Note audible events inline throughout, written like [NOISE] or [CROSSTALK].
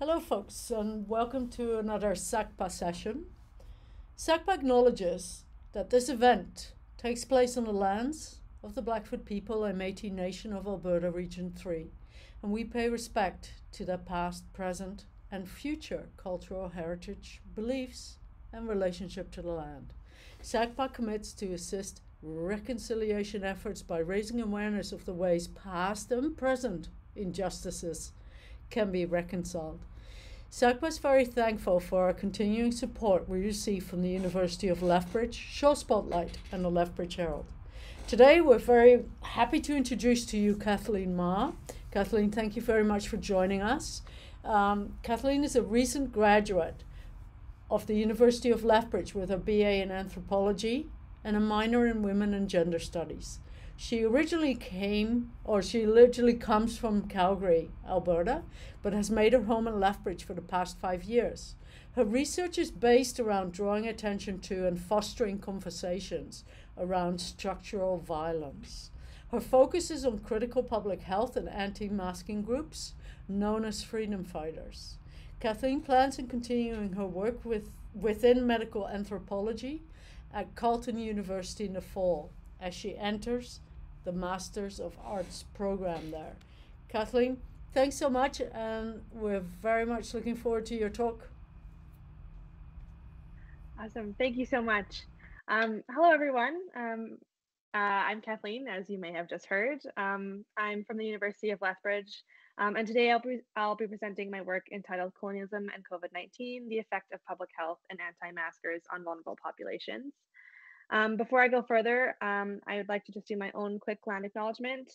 Hello, folks, and welcome to another SACPA session. SACPA acknowledges that this event takes place on the lands of the Blackfoot people and Métis Nation of Alberta Region 3, and we pay respect to their past, present, and future cultural heritage, beliefs, and relationship to the land. SACPA commits to assist reconciliation efforts by raising awareness of the ways past and present injustices can be reconciled. SACPA is very thankful for our continuing support we receive from the University of Lethbridge, Shaw Spotlight, and the Lethbridge Herald. Today, we're very happy to introduce to you Kathleen Ma. Kathleen, thank you very much for joining us. Um, Kathleen is a recent graduate of the University of Lethbridge with a BA in anthropology and a minor in women and gender studies. She originally came, or she literally comes from Calgary, Alberta, but has made her home in Lethbridge for the past five years. Her research is based around drawing attention to and fostering conversations around structural violence. Her focus is on critical public health and anti masking groups known as freedom fighters. Kathleen plans on continuing her work with, within medical anthropology at Carleton University in the fall as she enters the Masters of Arts program there. Kathleen, thanks so much, and we're very much looking forward to your talk. Awesome. Thank you so much. Um, hello, everyone. Um, uh, I'm Kathleen, as you may have just heard. Um, I'm from the University of Lethbridge, um, and today I'll be, I'll be presenting my work entitled Colonialism and COVID-19, the effect of public health and anti-maskers on vulnerable populations. Um, before I go further, um, I would like to just do my own quick land acknowledgement.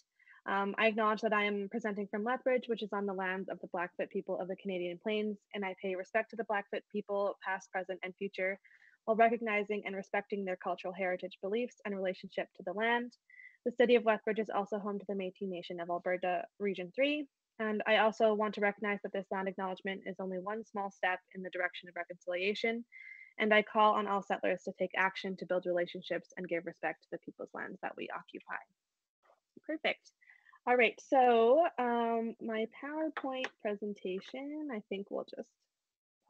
Um, I acknowledge that I am presenting from Lethbridge, which is on the lands of the Blackfoot people of the Canadian Plains, and I pay respect to the Blackfoot people, past, present, and future, while recognizing and respecting their cultural heritage beliefs and relationship to the land. The city of Lethbridge is also home to the Métis Nation of Alberta Region 3, and I also want to recognize that this land acknowledgement is only one small step in the direction of reconciliation and I call on all settlers to take action to build relationships and give respect to the people's lands that we occupy. Perfect. All right, so um, my PowerPoint presentation, I think will just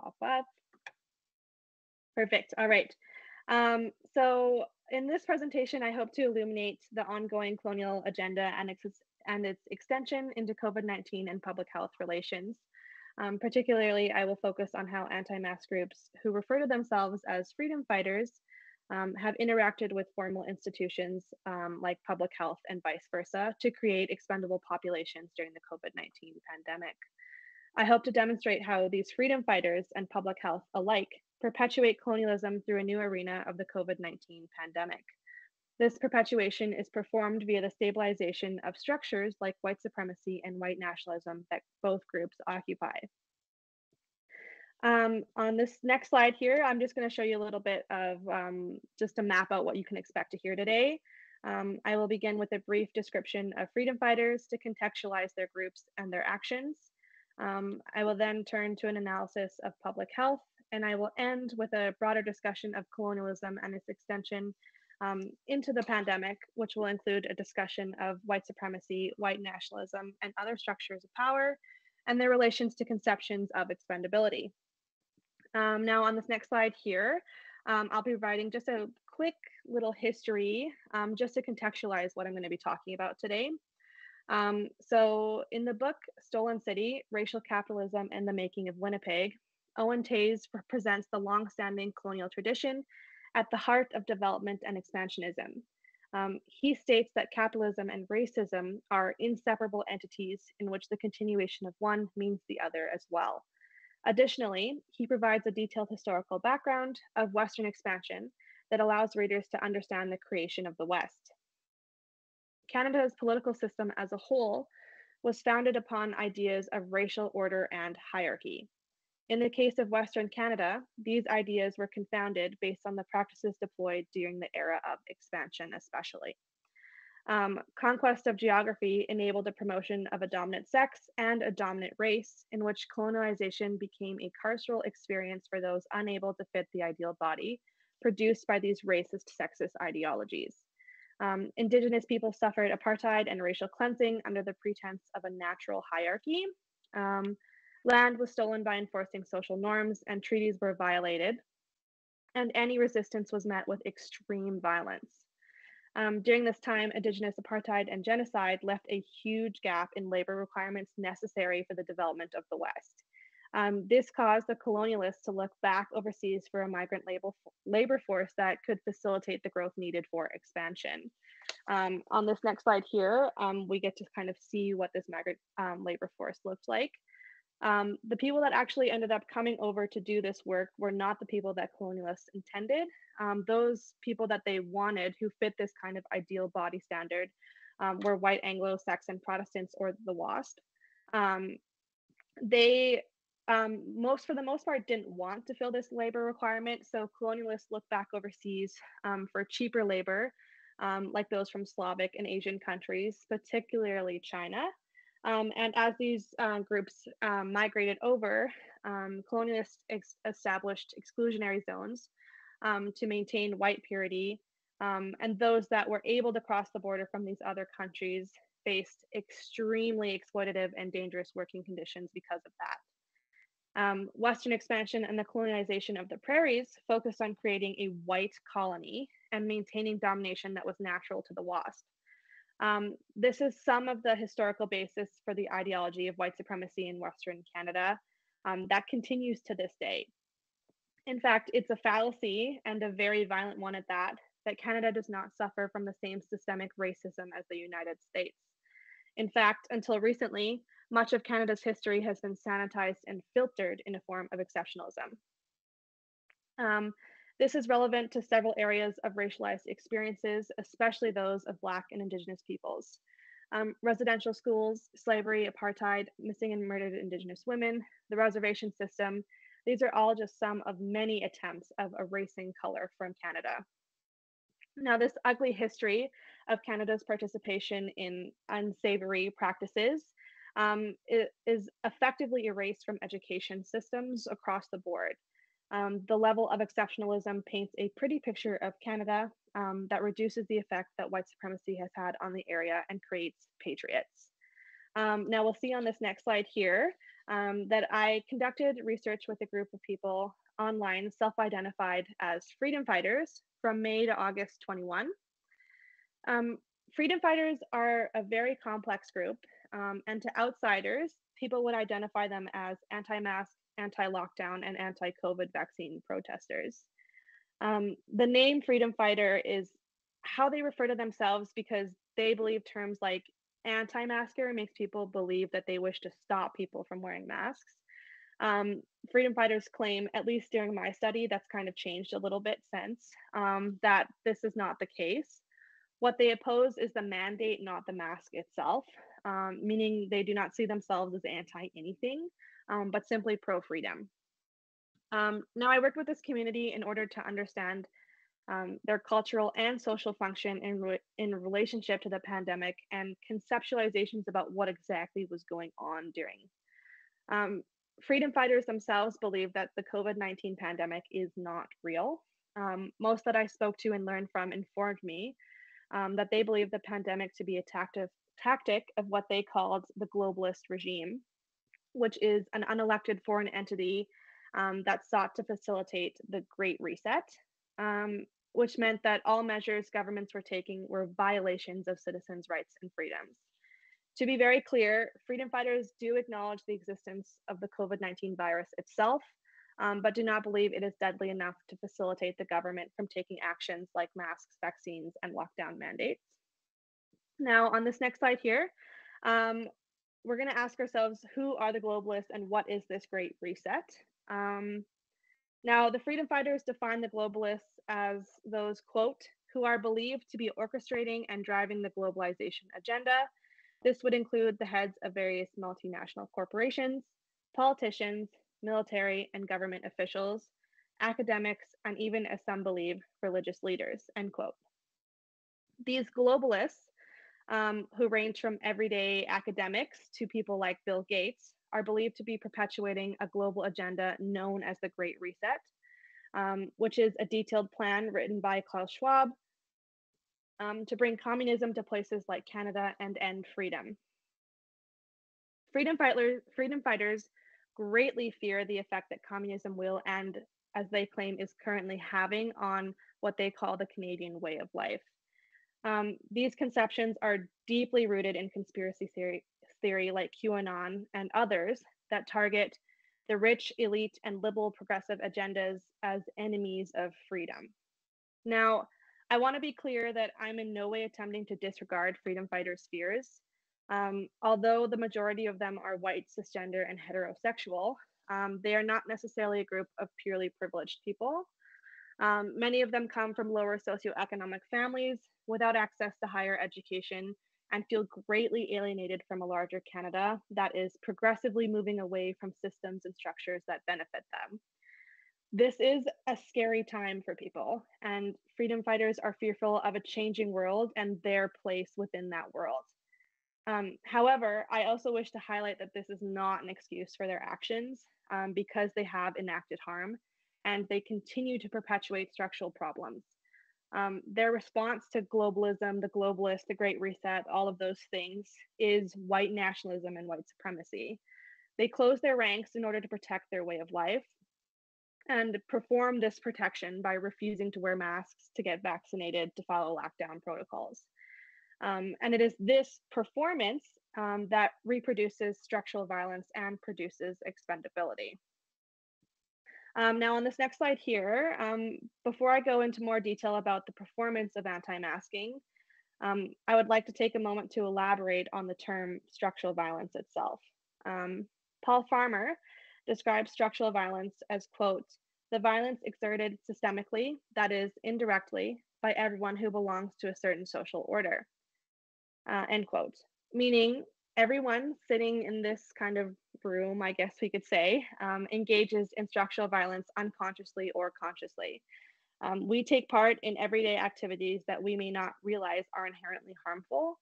pop up. Perfect, all right. Um, so in this presentation, I hope to illuminate the ongoing colonial agenda and and its extension into COVID-19 and public health relations. Um, particularly, I will focus on how anti-mask groups who refer to themselves as freedom fighters um, have interacted with formal institutions um, like public health and vice versa to create expendable populations during the COVID-19 pandemic. I hope to demonstrate how these freedom fighters and public health alike perpetuate colonialism through a new arena of the COVID-19 pandemic. This perpetuation is performed via the stabilization of structures like white supremacy and white nationalism that both groups occupy. Um, on this next slide here, I'm just going to show you a little bit of um, just to map out what you can expect to hear today. Um, I will begin with a brief description of freedom fighters to contextualize their groups and their actions. Um, I will then turn to an analysis of public health, and I will end with a broader discussion of colonialism and its extension um, into the pandemic, which will include a discussion of white supremacy, white nationalism, and other structures of power, and their relations to conceptions of expendability. Um, now, on this next slide here, um, I'll be providing just a quick little history um, just to contextualize what I'm going to be talking about today. Um, so, in the book Stolen City Racial Capitalism and the Making of Winnipeg, Owen Toews presents the long-standing colonial tradition at the heart of development and expansionism. Um, he states that capitalism and racism are inseparable entities in which the continuation of one means the other as well. Additionally, he provides a detailed historical background of Western expansion that allows readers to understand the creation of the West. Canada's political system as a whole was founded upon ideas of racial order and hierarchy. In the case of Western Canada, these ideas were confounded based on the practices deployed during the era of expansion, especially. Um, conquest of geography enabled the promotion of a dominant sex and a dominant race, in which colonization became a carceral experience for those unable to fit the ideal body produced by these racist, sexist ideologies. Um, indigenous people suffered apartheid and racial cleansing under the pretense of a natural hierarchy. Um, Land was stolen by enforcing social norms, and treaties were violated. And any resistance was met with extreme violence. Um, during this time, Indigenous apartheid and genocide left a huge gap in labor requirements necessary for the development of the West. Um, this caused the colonialists to look back overseas for a migrant labor, force that could facilitate the growth needed for expansion. Um, on this next slide here, um, we get to kind of see what this migrant um, labor force looked like. Um, the people that actually ended up coming over to do this work were not the people that colonialists intended. Um, those people that they wanted who fit this kind of ideal body standard were white Anglo-Saxon Protestants or the WASP. they um, most for the most part didn't want to fill this labor requirement so colonialists looked back overseas um, for cheaper labor um, like those from slavic and asian countries particularly china um, and as these uh, groups um, migrated over um, colonialists ex- established exclusionary zones to maintain white purity and those that were able to cross the border from these other countries faced extremely exploitative and dangerous working conditions because of that um, Western expansion and the colonization of the prairies focused on creating a white colony and maintaining domination that was natural to the WASP. Um, this is some of the historical basis for the ideology of white supremacy in Western Canada um, that continues to this day. In fact, it's a fallacy and a very violent one at that, that Canada does not suffer from the same systemic racism as the United States. In fact, until recently, much of Canada's history has been sanitized and filtered in a form of exceptionalism. Um, this is relevant to several areas of racialized experiences, especially those of Black and Indigenous peoples. Um, residential schools, slavery, apartheid, missing and murdered Indigenous women, the reservation system, these are all just some of many attempts of erasing color from Canada. Now, this ugly history of Canada's participation in unsavory practices um, is effectively erased from education systems across the board. Um, the level of exceptionalism paints a pretty picture of Canada um, that reduces the effect that white supremacy has had on the area and creates patriots. Um, now we'll see on this next slide here um, that I conducted research with a group of people online self-identified as freedom fighters from May to August 21. Um, freedom fighters are a very complex group um, and to outsiders, people would identify them as anti mask, anti lockdown, and anti COVID vaccine protesters. Um, the name Freedom Fighter is how they refer to themselves because they believe terms like anti masker makes people believe that they wish to stop people from wearing masks. Um, freedom fighters claim, at least during my study, that's kind of changed a little bit since, um, that this is not the case. What they oppose is the mandate, not the mask itself um, meaning they do not see themselves as anti anything, um, but simply pro freedom. Um, now, I worked with this community in order to understand um, their cultural and social function in, re- in relationship to the pandemic and conceptualizations about what exactly was going on during. Um, freedom fighters themselves believe that the COVID 19 pandemic is not real. Um, most that I spoke to and learned from informed me um, that they believe the pandemic to be a tactic, tactic of what they called the globalist regime, which is an unelected foreign entity um, that sought to facilitate the Great Reset, um, which meant that all measures governments were taking were violations of citizens' rights and freedoms. To be very clear, freedom fighters do acknowledge the existence of the COVID 19 virus itself, um, but do not believe it is deadly enough to facilitate the government from taking actions like masks, vaccines, and lockdown mandates. Now, on this next slide here, um, we're going to ask ourselves who are the globalists and what is this great reset? Um, now, the freedom fighters define the globalists as those, quote, who are believed to be orchestrating and driving the globalization agenda. This would include the heads of various multinational corporations, politicians, military and government officials, academics, and even, as some believe, religious leaders, end quote. These globalists um, who range from everyday academics to people like Bill Gates, are believed to be perpetuating a global agenda known as the Great Reset, um, which is a detailed plan written by Klaus Schwab um, to bring communism to places like Canada and end freedom. Freedom, fighters, freedom fighters greatly fear the effect that communism will and, as they claim, is currently having on what they call the Canadian way of life. Um, these conceptions are deeply rooted in conspiracy theory, theory like QAnon and others that target the rich, elite, and liberal progressive agendas as enemies of freedom. Now, I want to be clear that I'm in no way attempting to disregard freedom fighters' fears. Um, although the majority of them are white, cisgender, and heterosexual, um, they are not necessarily a group of purely privileged people. Um, many of them come from lower socioeconomic families without access to higher education and feel greatly alienated from a larger Canada that is progressively moving away from systems and structures that benefit them. This is a scary time for people, and freedom fighters are fearful of a changing world and their place within that world. Um, however, I also wish to highlight that this is not an excuse for their actions um, because they have enacted harm and they continue to perpetuate structural problems. Um, their response to globalism, the globalist, the Great Reset, all of those things is white nationalism and white supremacy. They close their ranks in order to protect their way of life and perform this protection by refusing to wear masks, to get vaccinated, to follow lockdown protocols. Um, and it is this performance um, that reproduces structural violence and produces expendability. Um, now on this next slide here, um, before I go into more detail about the performance of anti-masking, um, I would like to take a moment to elaborate on the term structural violence itself. Um, Paul Farmer describes structural violence as, quote, the violence exerted systemically, that is, indirectly, by everyone who belongs to a certain social order, uh, end quote. Meaning everyone sitting in this kind of room, I guess we could say, um, engages in structural violence unconsciously or consciously. Um, we take part in everyday activities that we may not realize are inherently harmful.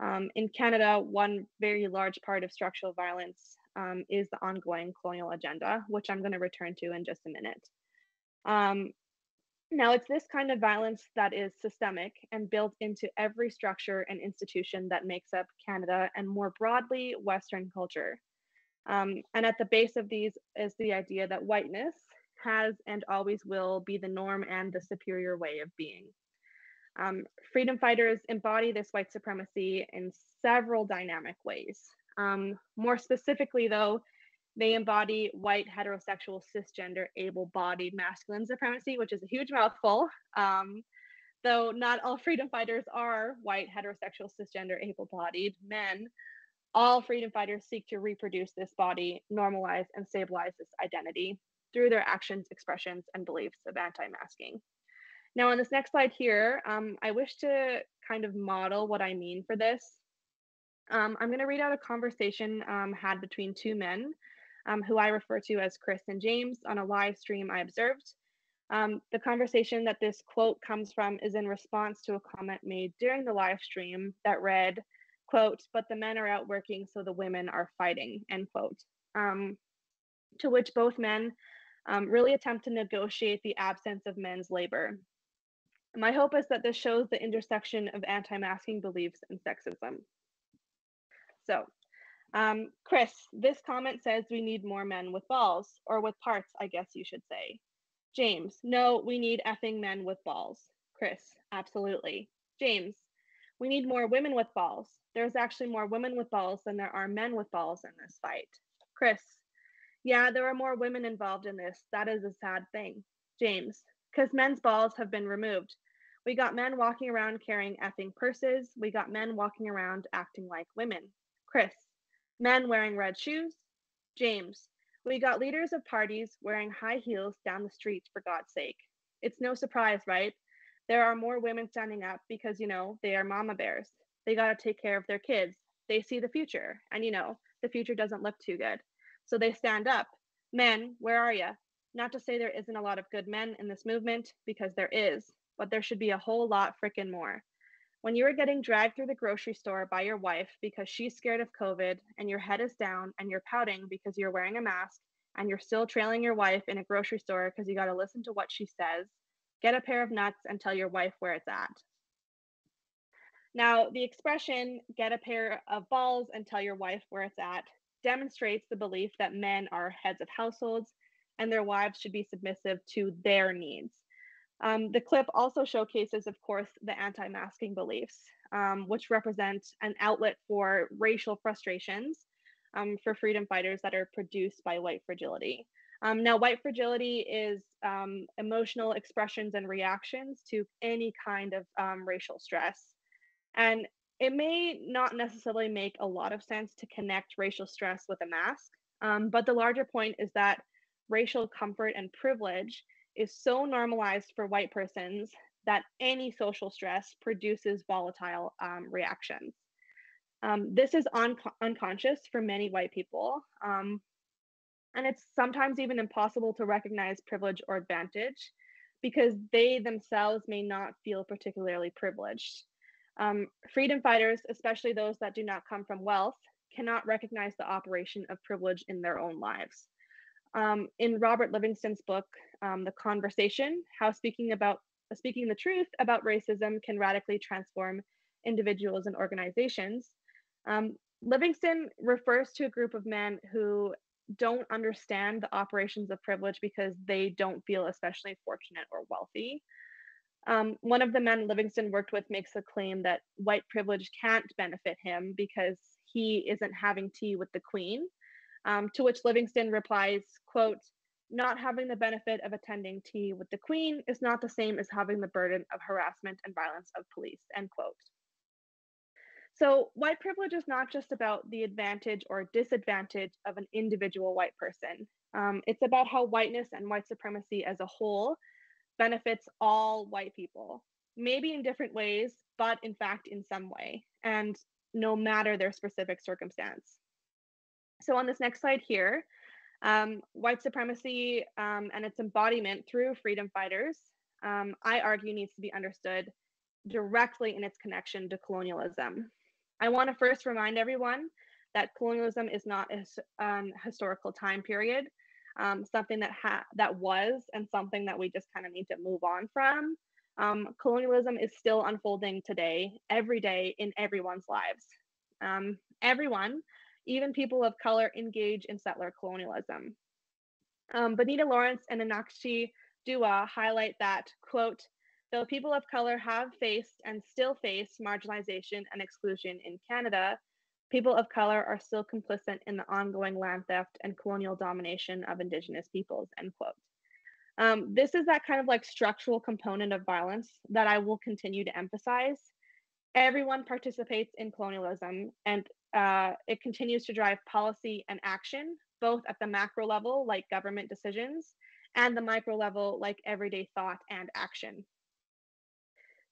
Um, in Canada, one very large part of structural violence um, is the ongoing colonial agenda, which I'm going to return to in just a minute. Now, it's this kind of violence that is systemic and built into every structure and institution that makes up Canada and more broadly, Western culture. Um, and at the base of these is the idea that whiteness has and always will be the norm and the superior way of being. Um, freedom fighters embody this white supremacy in several dynamic ways. Um, more specifically, though, they embody white, heterosexual, cisgender, able bodied masculine supremacy, which is a huge mouthful. Um, though not all freedom fighters are white, heterosexual, cisgender, able bodied men, all freedom fighters seek to reproduce this body, normalize, and stabilize this identity through their actions, expressions, and beliefs of anti masking. Now, on this next slide here, um, I wish to kind of model what I mean for this. Um, I'm going to read out a conversation um, had between two men um, who I refer to as Chris and James on a live stream I observed. Um, the conversation that this quote comes from is in response to a comment made during the live stream that read, quote, but the men are out working, so the women are fighting, end quote. Um, to which both men um, really attempt to negotiate the absence of men's labor. My hope is that this shows the intersection of anti-masking beliefs and sexism. So, um, Chris, this comment says we need more men with balls, or with parts, I guess you should say. James, no, we need effing men with balls. Chris, absolutely. James, we need more women with balls. There's actually more women with balls than there are men with balls in this fight. Chris, yeah, there are more women involved in this. That is a sad thing. James, because men's balls have been removed. We got men walking around carrying effing purses. We got men walking around acting like women. Chris, men wearing red shoes. James, we got leaders of parties wearing high heels down the streets for God's sake. It's no surprise, right? There are more women standing up because, you know, they are mama bears. They got to take care of their kids. They see the future, and, you know, the future doesn't look too good. So they stand up. Men, where are you? Not to say there isn't a lot of good men in this movement, because there is, but there should be a whole lot freaking more. When you are getting dragged through the grocery store by your wife because she's scared of COVID and your head is down and you're pouting because you're wearing a mask and you're still trailing your wife in a grocery store because you got to listen to what she says, get a pair of nuts and tell your wife where it's at. Now, the expression get a pair of balls and tell your wife where it's at demonstrates the belief that men are heads of households and their wives should be submissive to their needs. Um, the clip also showcases, of course, the anti masking beliefs, um, which represent an outlet for racial frustrations um, for freedom fighters that are produced by white fragility. Um, now, white fragility is um, emotional expressions and reactions to any kind of um, racial stress. And it may not necessarily make a lot of sense to connect racial stress with a mask, but the larger point is that racial comfort and privilege is so normalized for white persons that any social stress produces volatile um, reactions. Um, this is un- unconscious for many white people, um, and it's sometimes even impossible to recognize privilege or advantage because they themselves may not feel particularly privileged. Um, freedom fighters, especially those that do not come from wealth, cannot recognize the operation of privilege in their own lives. Um, in Robert Livingston's book, um, The Conversation, how speaking about speaking the truth about racism can radically transform individuals and organizations. Um, Livingston refers to a group of men who don't understand the operations of privilege because they don't feel especially fortunate or wealthy. Um, one of the men Livingston worked with makes the claim that white privilege can't benefit him because he isn't having tea with the queen. Um, to which Livingston replies, quote, not having the benefit of attending tea with the queen is not the same as having the burden of harassment and violence of police, end quote. So white privilege is not just about the advantage or disadvantage of an individual white person. Um, it's about how whiteness and white supremacy as a whole benefits all white people, maybe in different ways, but in fact in some way, and no matter their specific circumstance. So on this next slide here, um, white supremacy um, and its embodiment through freedom fighters, um, I argue needs to be understood directly in its connection to colonialism. I want to first remind everyone that colonialism is not a um, historical time period, um, something that ha- that was and something that we just kind of need to move on from. Um, colonialism is still unfolding today, every day in everyone's lives. everyone even people of color engage in settler colonialism. Um, Bonita Lawrence and Enakshi Dua highlight that, quote, though people of color have faced and still face marginalization and exclusion in Canada, people of color are still complicit in the ongoing land theft and colonial domination of Indigenous peoples, end quote. Um, this is that kind of like structural component of violence that I will continue to emphasize. Everyone participates in colonialism, and uh, it continues to drive policy and action, both at the macro level, like government decisions, and the micro level, like everyday thought and action.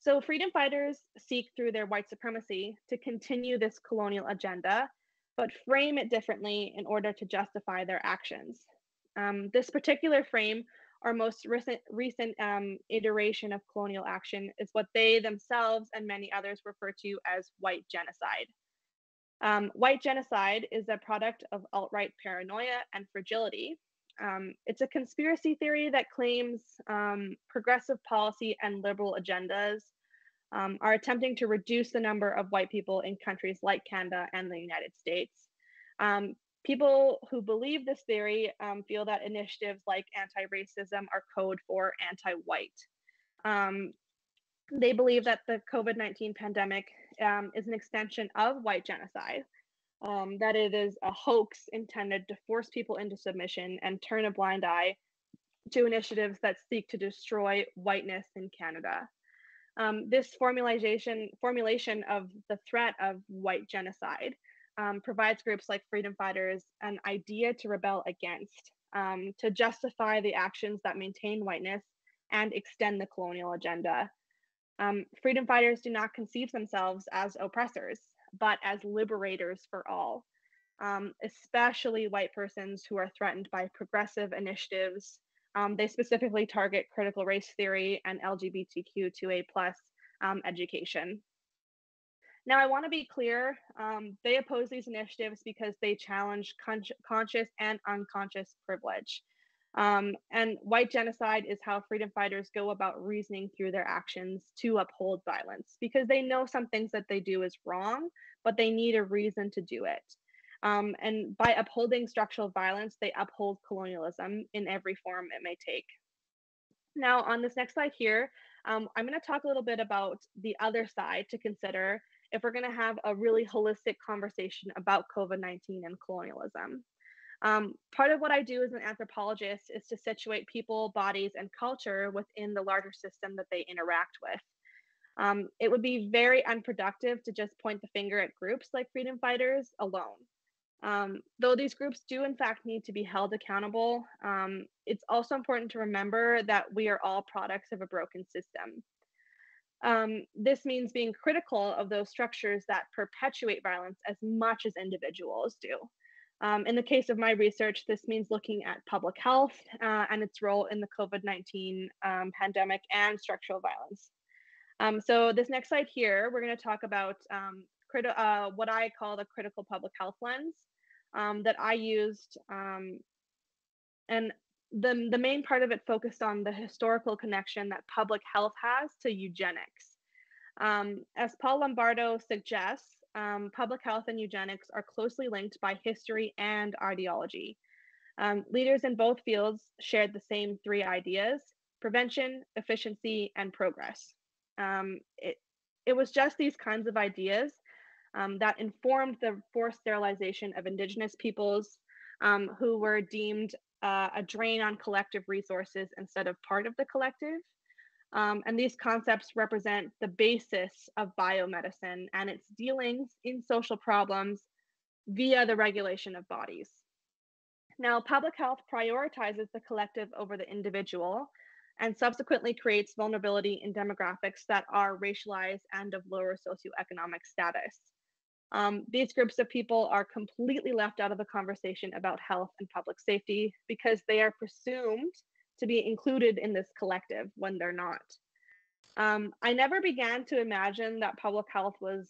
So, freedom fighters seek through their white supremacy to continue this colonial agenda, but frame it differently in order to justify their actions. Um, this particular frame, or most recent, recent um, iteration of colonial action, is what they themselves and many others refer to as white genocide. Um, white genocide is a product of alt right paranoia and fragility. Um, it's a conspiracy theory that claims um, progressive policy and liberal agendas um, are attempting to reduce the number of white people in countries like Canada and the United States. Um, people who believe this theory um, feel that initiatives like anti racism are code for anti white. they believe that the COVID 19 pandemic um, is an extension of white genocide. Um, that it is a hoax intended to force people into submission and turn a blind eye to initiatives that seek to destroy whiteness in Canada. Um, this formulation formulation of the threat of white genocide um, provides groups like freedom fighters an idea to rebel against, um, to justify the actions that maintain whiteness and extend the colonial agenda. Um, freedom fighters do not conceive themselves as oppressors, but as liberators for all, um, especially white persons who are threatened by progressive initiatives. Um, they specifically target critical race theory and LGBTQ2A plus um, education. Now, I want to be clear, um, they oppose these initiatives because they challenge con- conscious and unconscious privilege. Um, and white genocide is how freedom fighters go about reasoning through their actions to uphold violence because they know some things that they do is wrong, but they need a reason to do it. Um, and by upholding structural violence, they uphold colonialism in every form it may take. Now, on this next slide here, um, I'm going to talk a little bit about the other side to consider if we're going to have a really holistic conversation about COVID 19 and colonialism. Um, part of what I do as an anthropologist is to situate people, bodies, and culture within the larger system that they interact with. Um, it would be very unproductive to just point the finger at groups like freedom fighters alone. Um, though these groups do, in fact, need to be held accountable, um, it's also important to remember that we are all products of a broken system. Um, this means being critical of those structures that perpetuate violence as much as individuals do. Um, in the case of my research, this means looking at public health uh, and its role in the COVID 19 um, pandemic and structural violence. Um, so, this next slide here, we're going to talk about um, uh, what I call the critical public health lens um, that I used. Um, and the, the main part of it focused on the historical connection that public health has to eugenics. as Paul Lombardo suggests, um, public health and eugenics are closely linked by history and ideology. Um, leaders in both fields shared the same three ideas prevention, efficiency, and progress. Um, it, it was just these kinds of ideas um, that informed the forced sterilization of Indigenous peoples um, who were deemed uh, a drain on collective resources instead of part of the collective. Um, and these concepts represent the basis of biomedicine and its dealings in social problems via the regulation of bodies. Now, public health prioritizes the collective over the individual and subsequently creates vulnerability in demographics that are racialized and of lower socioeconomic status. Um, these groups of people are completely left out of the conversation about health and public safety because they are presumed to be included in this collective when they're not. Um, I never began to imagine that public health was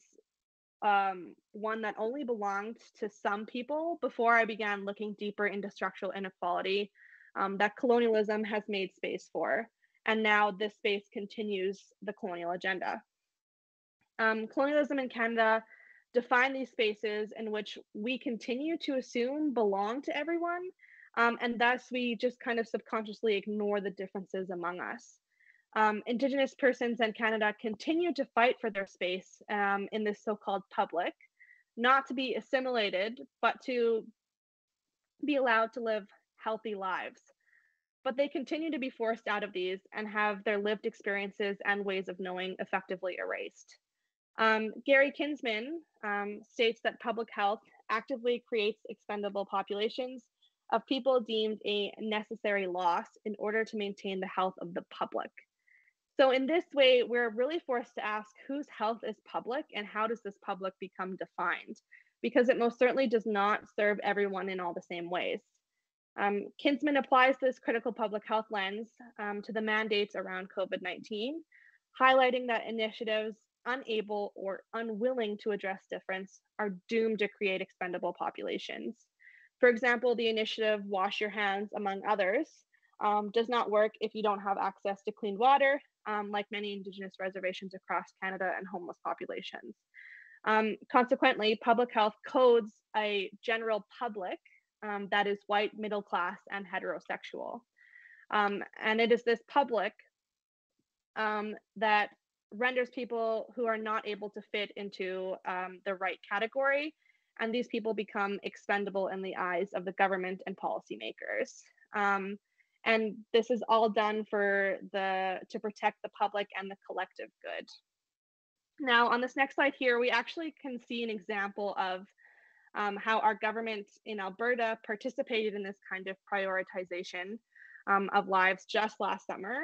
um, one that only belonged to some people before I began looking deeper into structural inequality um, that colonialism has made space for. And now this space continues the colonial agenda. Um, colonialism in Canada define these spaces in which we continue to assume belong to everyone um, and thus, we just kind of subconsciously ignore the differences among us. Um, Indigenous persons in Canada continue to fight for their space um, in this so called public, not to be assimilated, but to be allowed to live healthy lives. But they continue to be forced out of these and have their lived experiences and ways of knowing effectively erased. Um, Gary Kinsman um, states that public health actively creates expendable populations of people deemed a necessary loss in order to maintain the health of the public. So, in this way, we're really forced to ask whose health is public and how does this public become defined? Because it most certainly does not serve everyone in all the same ways. Um, Kinsman applies this critical public health lens um, to the mandates around COVID 19, highlighting that initiatives unable or unwilling to address difference are doomed to create expendable populations. For example, the initiative Wash Your Hands, among others, um, does not work if you don't have access to clean water, um, like many Indigenous reservations across Canada and homeless populations. Um, consequently, public health codes a general public um, that is white, middle class, and heterosexual. Um, and it is this public um, that renders people who are not able to fit into the right category and these people become expendable in the eyes of the government and policymakers. Um, and this is all done for the to protect the public and the collective good. Now, on this next slide here, we actually can see an example of um, how our government in Alberta participated in this kind of prioritization um, of lives just last summer.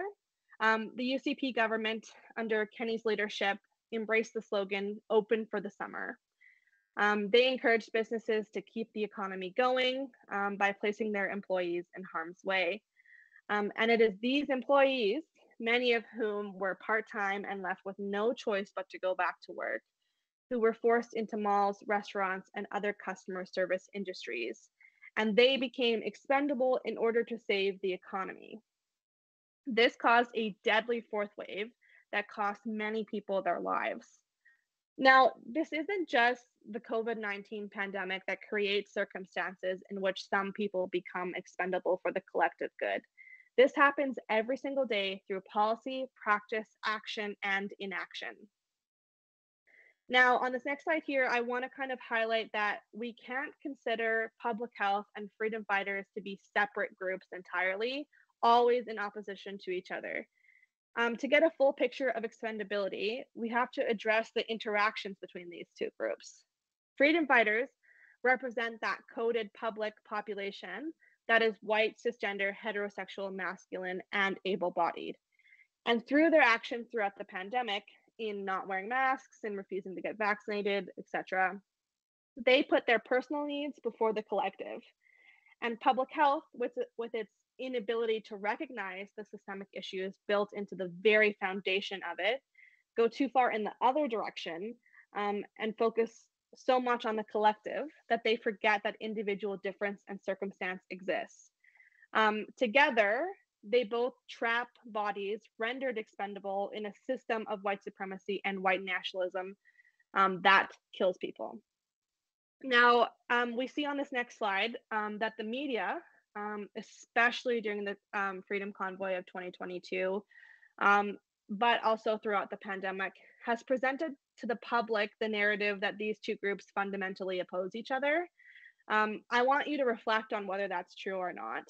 Um, the UCP government, under Kenney's leadership, embraced the slogan "Open for the Summer." Um, they encouraged businesses to keep the economy going um, by placing their employees in harm's way. Um, and it is these employees, many of whom were part time and left with no choice but to go back to work, who were forced into malls, restaurants, and other customer service industries. And they became expendable in order to save the economy. This caused a deadly fourth wave that cost many people their lives. Now, this isn't just the COVID 19 pandemic that creates circumstances in which some people become expendable for the collective good. This happens every single day through policy, practice, action, and inaction. Now, on this next slide here, I want to kind of highlight that we can't consider public health and freedom fighters to be separate groups entirely, always in opposition to each other. Um, to get a full picture of expendability, we have to address the interactions between these two groups. Freedom fighters represent that coded public population that is white, cisgender, heterosexual, masculine, and able bodied. And through their actions throughout the pandemic, in not wearing masks and refusing to get vaccinated, etc., they put their personal needs before the collective. And public health, with, with its inability to recognize the systemic issues built into the very foundation of it, go too far in the other direction um, and focus so much on the collective that they forget that individual difference and circumstance exists. Um, together, they both trap bodies rendered expendable in a system of white supremacy and white nationalism um, that kills people. Now, um, we see on this next slide um, that the media, um, especially during the um, Freedom Convoy of 2022, um, but also throughout the pandemic, has presented to the public the narrative that these two groups fundamentally oppose each other. Um, I want you to reflect on whether that's true or not.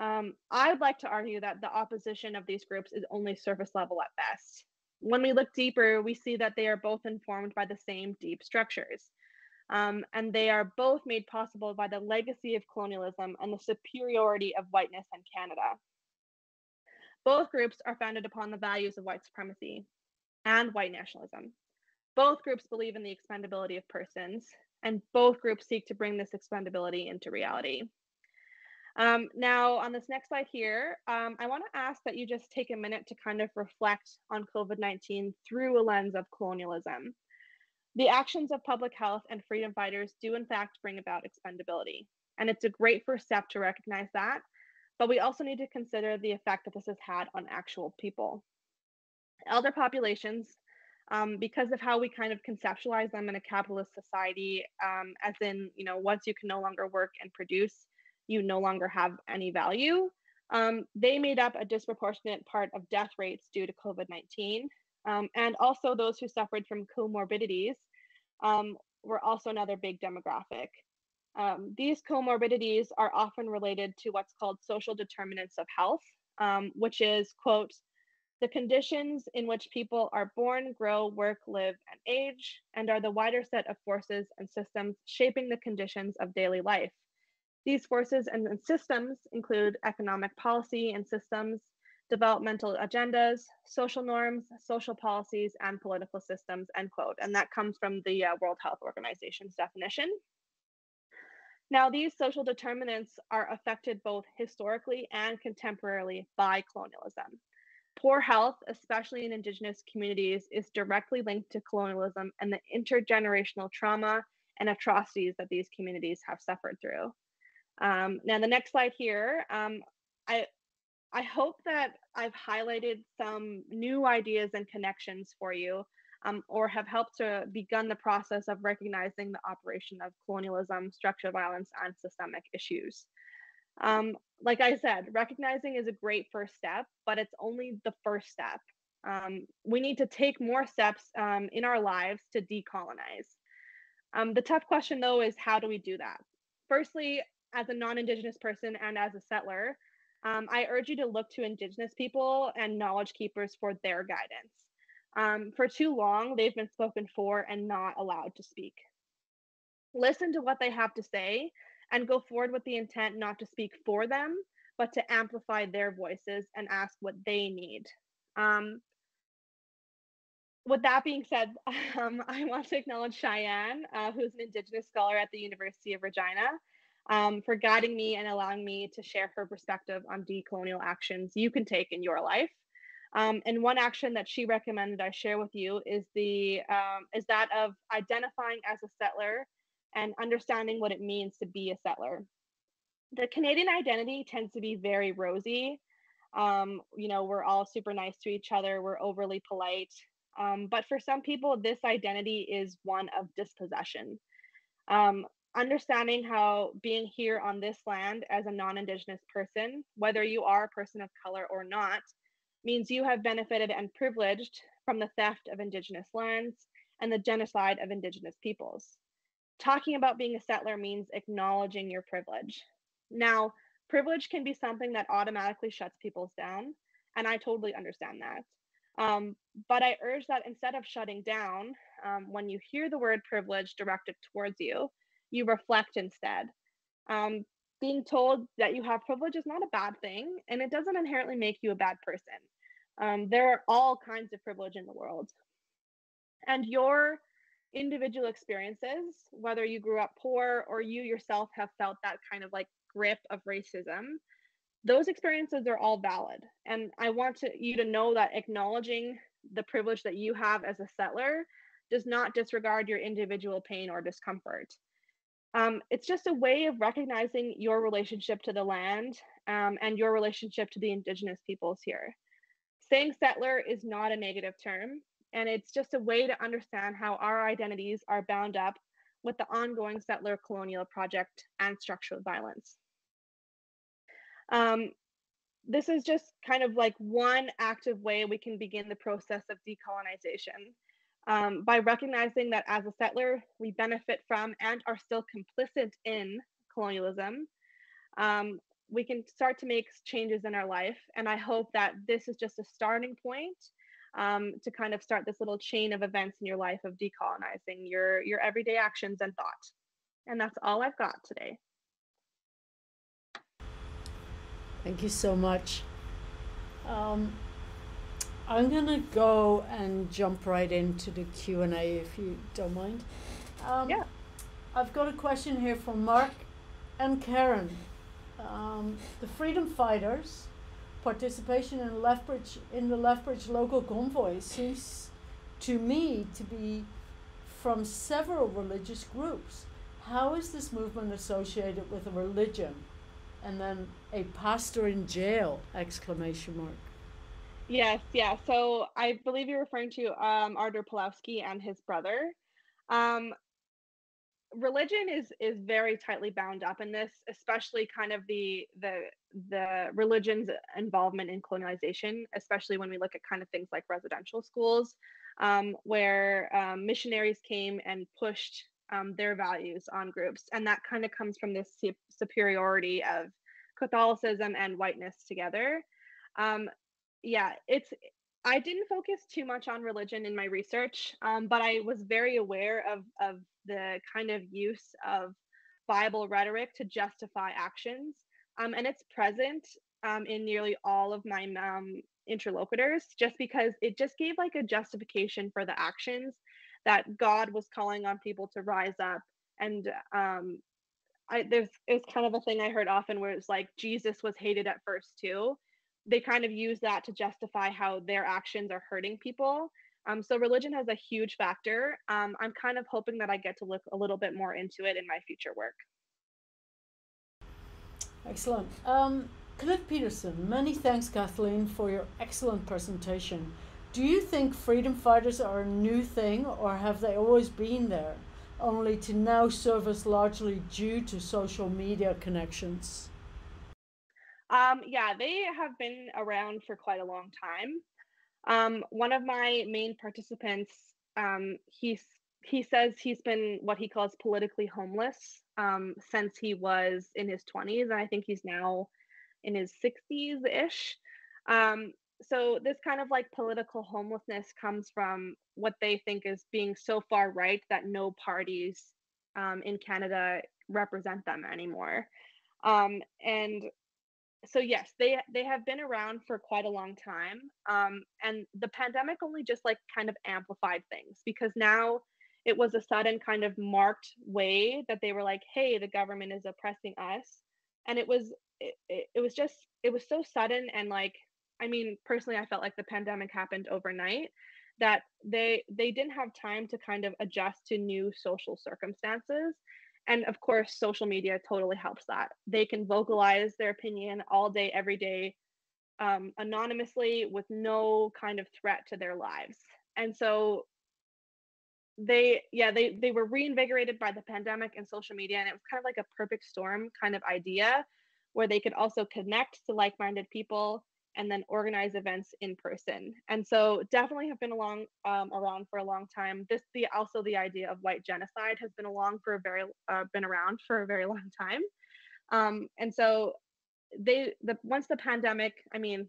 Um, I'd like to argue that the opposition of these groups is only surface level at best. When we look deeper, we see that they are both informed by the same deep structures. Um, and they are both made possible by the legacy of colonialism and the superiority of whiteness in Canada. Both groups are founded upon the values of white supremacy and white nationalism. Both groups believe in the expendability of persons, and both groups seek to bring this expendability into reality. Um, now, on this next slide here, um, I want to ask that you just take a minute to kind of reflect on COVID 19 through a lens of colonialism. The actions of public health and freedom fighters do, in fact, bring about expendability. And it's a great first step to recognize that. But we also need to consider the effect that this has had on actual people. Elder populations, um, because of how we kind of conceptualize them in a capitalist society, um, as in, you know, once you can no longer work and produce, you no longer have any value. Um, they made up a disproportionate part of death rates due to COVID 19. Um, and also, those who suffered from comorbidities um, were also another big demographic. Um, these comorbidities are often related to what's called social determinants of health, um, which is, quote, the conditions in which people are born, grow, work, live, and age, and are the wider set of forces and systems shaping the conditions of daily life. These forces and systems include economic policy and systems, developmental agendas, social norms, social policies, and political systems, end quote. And that comes from the uh, World Health Organization's definition. Now, these social determinants are affected both historically and contemporarily by colonialism. Poor health, especially in Indigenous communities, is directly linked to colonialism and the intergenerational trauma and atrocities that these communities have suffered through. Um, now, the next slide here, um, I, I hope that I've highlighted some new ideas and connections for you, um, or have helped to begun the process of recognizing the operation of colonialism, structural violence, and systemic issues. Um, like I said, recognizing is a great first step, but it's only the first step. Um, we need to take more steps um, in our lives to decolonize. Um, the tough question, though, is how do we do that? Firstly, as a non-indigenous person and as a settler, um, I urge you to look to indigenous people and knowledge keepers for their guidance. Um, for too long, they've been spoken for and not allowed to speak. Listen to what they have to say and go forward with the intent not to speak for them, but to amplify their voices and ask what they need. Um, with that being said, [LAUGHS] um, I want to acknowledge Cheyenne, uh, who's an Indigenous scholar at the University of Regina um, for guiding me and allowing me to share her perspective on decolonial actions you can take in your life. Um, and one action that she recommended I share with you is the um, is that of identifying as a settler and understanding what it means to be a settler. The Canadian identity tends to be very rosy. Um, you know, we're all super nice to each other. We're overly polite. Um, but for some people, this identity is one of dispossession. Um, understanding how being here on this land as a non Indigenous person, whether you are a person of color or not, means you have benefited and privileged from the theft of Indigenous lands and the genocide of Indigenous peoples. Talking about being a settler means acknowledging your privilege. Now, privilege can be something that automatically shuts people down, and I totally understand that. Um, but I urge that instead of shutting down, um, when you hear the word privilege directed towards you, you reflect instead. Um, being told that you have privilege is not a bad thing, and it doesn't inherently make you a bad person. Um, there are all kinds of privilege in the world. And your individual experiences, whether you grew up poor or you yourself have felt that kind of like grip of racism, those experiences are all valid. And I want to, you to know that acknowledging the privilege that you have as a settler does not disregard your individual pain or discomfort. Um, it's just a way of recognizing your relationship to the land um, and your relationship to the indigenous peoples here. Saying settler is not a negative term, and it's just a way to understand how our identities are bound up with the ongoing settler colonial project and structural violence. Um, this is just kind of like one active way we can begin the process of decolonization um, by recognizing that as a settler, we benefit from and are still complicit in colonialism. Um, we can start to make changes in our life. And I hope that this is just a starting point um, to kind of start this little chain of events in your life of decolonizing your, your everyday actions and thought. And that's all I've got today. Thank you so much. I'm gonna go and jump right into the Q and A if you don't mind. Um, yeah. I've got a question here from Mark and Karen. Um, the freedom fighters' participation in Lethbridge in the Lethbridge local convoy seems to me to be from several religious groups. How is this movement associated with a religion? And then a pastor in jail! Exclamation mark. Yes, yeah. So I believe you're referring to um, Artur Pawlowski and his brother. Um, religion is is very tightly bound up in this, especially kind of the the the religion's involvement in colonialization, especially when we look at kind of things like residential schools, um, where um, missionaries came and pushed um, their values on groups, and that kind of comes from this superiority of Catholicism and whiteness together. Um, yeah, it's I didn't focus too much on religion in my research, um, but I was very aware of of the kind of use of Bible rhetoric to justify actions, um, and it's present um, in nearly all of my um, interlocutors, just because it just gave like a justification for the actions that God was calling on people to rise up, and um, I there's it's kind of a thing I heard often where it's like Jesus was hated at first too they kind of use that to justify how their actions are hurting people. Um, so religion has a huge factor. Um, I'm kind of hoping that I get to look a little bit more into it in my future work. Excellent. Um, Cliff Peterson, many thanks, Kathleen, for your excellent presentation. Do you think freedom fighters are a new thing or have they always been there, only to now service largely due to social media connections? Um, yeah, they have been around for quite a long time. Um, one of my main participants, um, he's he says he's been what he calls politically homeless um, since he was in his 20s, and I think he's now in his 60s ish. Um, so this kind of like political homelessness comes from what they think is being so far right that no parties um, in Canada represent them anymore. Um, and so yes they they have been around for quite a long time um, and the pandemic only just like kind of amplified things because now it was a sudden kind of marked way that they were like hey the government is oppressing us. And it was it, it, it was just it was so sudden and like i mean personally i felt like the pandemic happened overnight that they they didn't have time to kind of adjust to new social circumstances and of course social media totally helps that. They can vocalize their opinion all day every day um, anonymously with no kind of threat to their lives. And so they yeah they they were reinvigorated by the pandemic and social media and it was kind of like a perfect storm kind of idea where they could also connect to like-minded people and then organize events in person. And so definitely have been along um, around for a long time. This the also the idea of white genocide has been along for a very uh, been around for a very [LAUGHS] long time. Um, and so they the once the pandemic i mean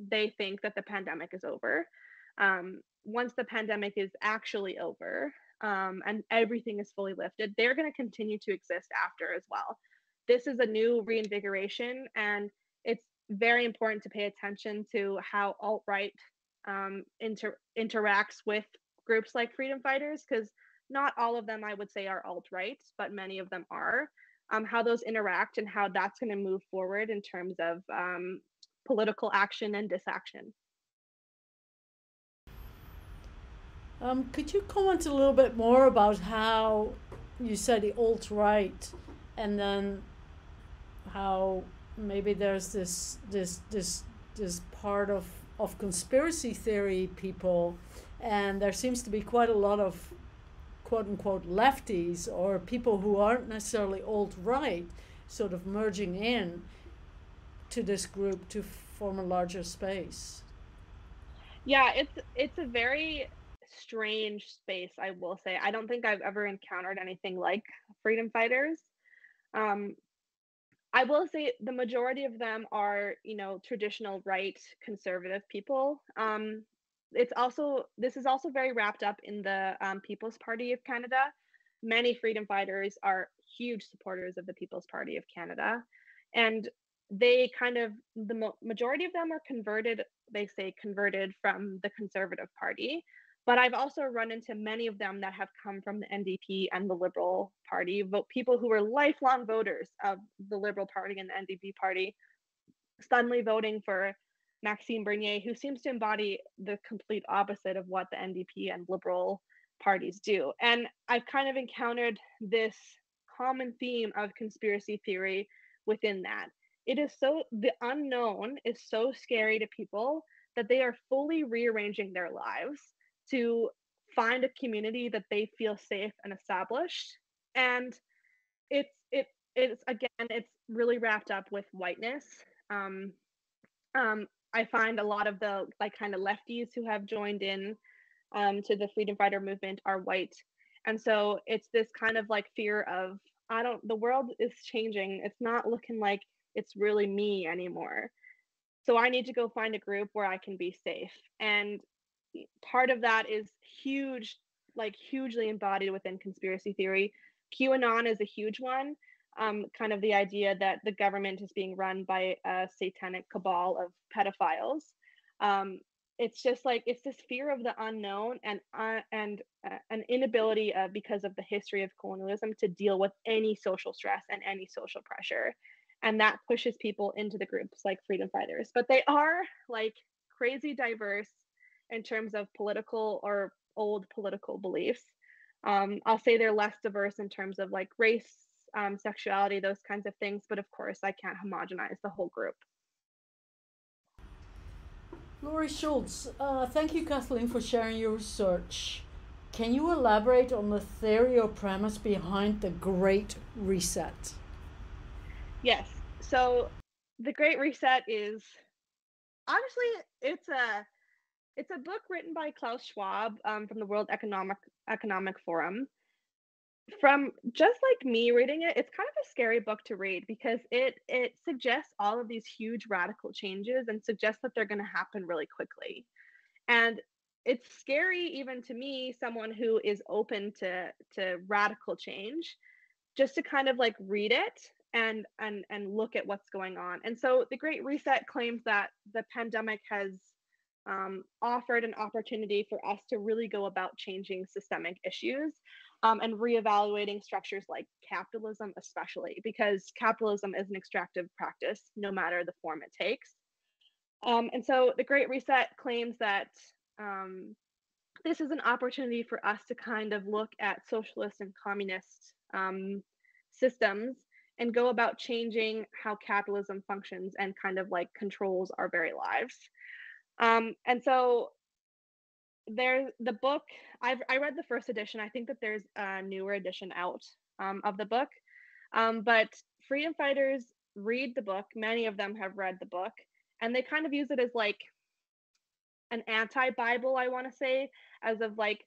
they think that the pandemic is over. Um, once the pandemic is actually over um, and everything is fully lifted they're going to continue to exist after as well. This is a new reinvigoration and it's very important to pay attention to how alt-right um, inter- interacts with groups like freedom fighters because not all of them i would say are alt-right but many of them are. Um, how those interact and how that's going to move forward in terms of um, political action and disaction. Um, could you comment a little bit more about how you said the alt-right and then how maybe there's this this this this part of of conspiracy theory people and there seems to be quite a lot of quote unquote lefties or people who aren't necessarily alt right sort of merging in to this group to form a larger space. Yeah it's it's a very strange space i will say. I don't think i've ever encountered anything like freedom fighters. Um, I will say the majority of them are, you know, traditional right conservative people. Um, it's also this is also very wrapped up in the um, People's Party of Canada. Many freedom fighters are huge supporters of the People's Party of Canada, and they kind of the majority of them are converted. They say converted from the Conservative Party, but I've also run into many of them that have come from the NDP and the Liberal Party, vote people who were lifelong voters of the Liberal Party and the NDP Party, suddenly voting for Maxime Bernier, who seems to embody the complete opposite of what the NDP and Liberal parties do. And I've kind of encountered this common theme of conspiracy theory within that. It is so, the unknown is so scary to people that they are fully rearranging their lives to find a community that they feel safe and established. And it's it it's again it's really wrapped up with whiteness. Um um i find a lot of the like kind of lefties who have joined in um to the freedom fighter movement are white. And so it's this kind of like fear of i don't the world is changing. It's not looking like it's really me anymore. So i need to go find a group where i can be safe. And part of that is huge, like hugely embodied within conspiracy theory. QAnon is a huge one. Um, kind of the idea that the government is being run by a satanic cabal of pedophiles. Um, it's just like it's this fear of the unknown and uh, and uh, an inability uh, because of the history of colonialism to deal with any social stress and any social pressure and that pushes people into the groups like freedom fighters but they are like crazy diverse in terms of political or old political beliefs. Um, I'll say they're less diverse in terms of like race, um, sexuality, those kinds of things. But of course, I can't homogenize the whole group. Laurie Schultz, uh, thank you, Kathleen, for sharing your research. Can you elaborate on the theory or premise behind the Great Reset? Yes. So, the Great Reset is honestly, it's a it's a book written by Klaus Schwab um, from the World Economic Economic Forum. From just like me reading it, it's kind of a scary book to read because it it suggests all of these huge radical changes and suggests that they're going to happen really quickly. And it's scary even to me, someone who is open to to radical change, just to kind of like read it and and and look at what's going on. And so the Great Reset claims that the pandemic has um, offered an opportunity for us to really go about changing systemic issues um, and reevaluating structures like capitalism, especially because capitalism is an extractive practice, no matter the form it takes. Um, and so the Great Reset claims that um, this is an opportunity for us to kind of look at socialist and communist um, systems and go about changing how capitalism functions and kind of like controls our very lives. Um, and so there's the book. I've I read the first edition. I think that there's a newer edition out um, of the book. Um, but freedom fighters read the book. Many of them have read the book, and they kind of use it as like an anti-Bible. I want to say, as of like,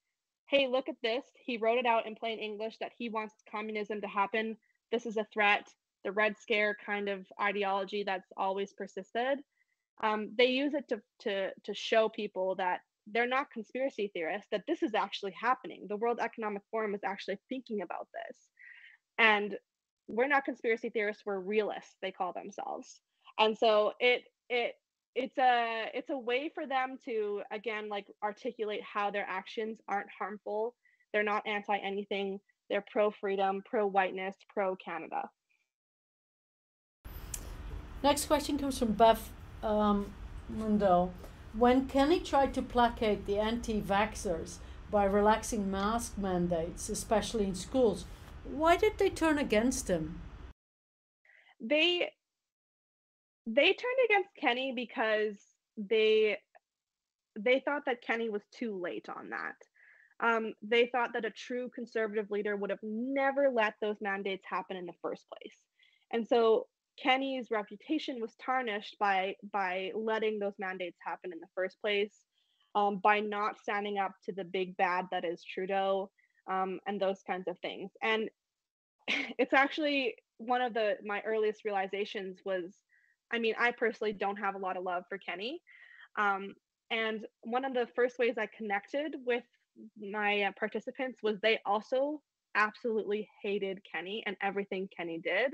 hey, look at this. He wrote it out in plain English that he wants communism to happen. This is a threat. The Red Scare kind of ideology that's always persisted. Um, they use it to to to show people that they're not conspiracy theorists. That this is actually happening. The World Economic Forum is actually thinking about this, and we're not conspiracy theorists. We're realists. They call themselves, and so it it it's a it's a way for them to again like articulate how their actions aren't harmful they're not anti anything they're pro freedom pro whiteness pro canada next question comes from beth um, Mundell. when Kenney tried to placate the anti-vaxxers by relaxing mask mandates especially in schools why did they turn against him they they turned against Kenney because they they thought that Kenney was too late on that. Um, they thought that a true conservative leader would have never let those mandates happen in the first place. And so Kenney's reputation was tarnished by by letting those mandates happen in the first place, um, by not standing up to the big bad that is Trudeau, um, and those kinds of things. And [LAUGHS] it's actually one of the my earliest realizations was I mean, I personally don't have a lot of love for Kenney, Um, and one of the first ways I connected with my uh, participants was they also absolutely hated Kenney and everything Kenney did.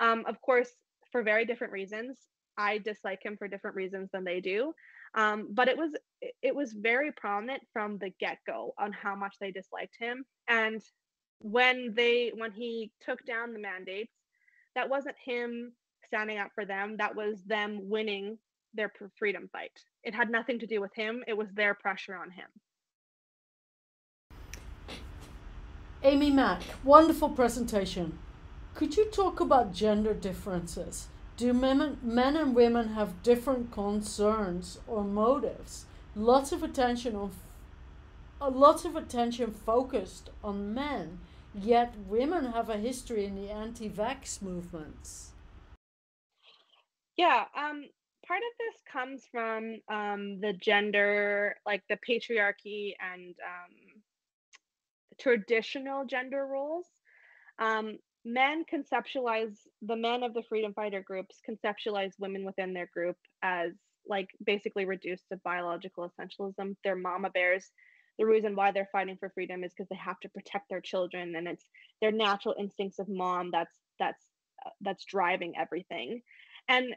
Um, of course, for very different reasons. I dislike him for different reasons than they do. Um, but it was it was very prominent from the get go on how much they disliked him. And when they when he took down the mandates, that wasn't him standing up for them, that was them winning their freedom fight. It had nothing to do with him, it was their pressure on him. Amy Mack, wonderful presentation. Could you talk about gender differences? Do men, men and women have different concerns or motives? Lots of attention on a lot of attention focused on men, yet women have a history in the anti-vax movements. Yeah, um, part of this comes from um, the gender, like the patriarchy and um, traditional gender roles. Men conceptualize the men of the freedom fighter groups conceptualize women within their group as like basically reduced to biological essentialism. They're mama bears. The reason why they're fighting for freedom is because they have to protect their children, and it's their natural instincts of mom that's that's uh, that's driving everything and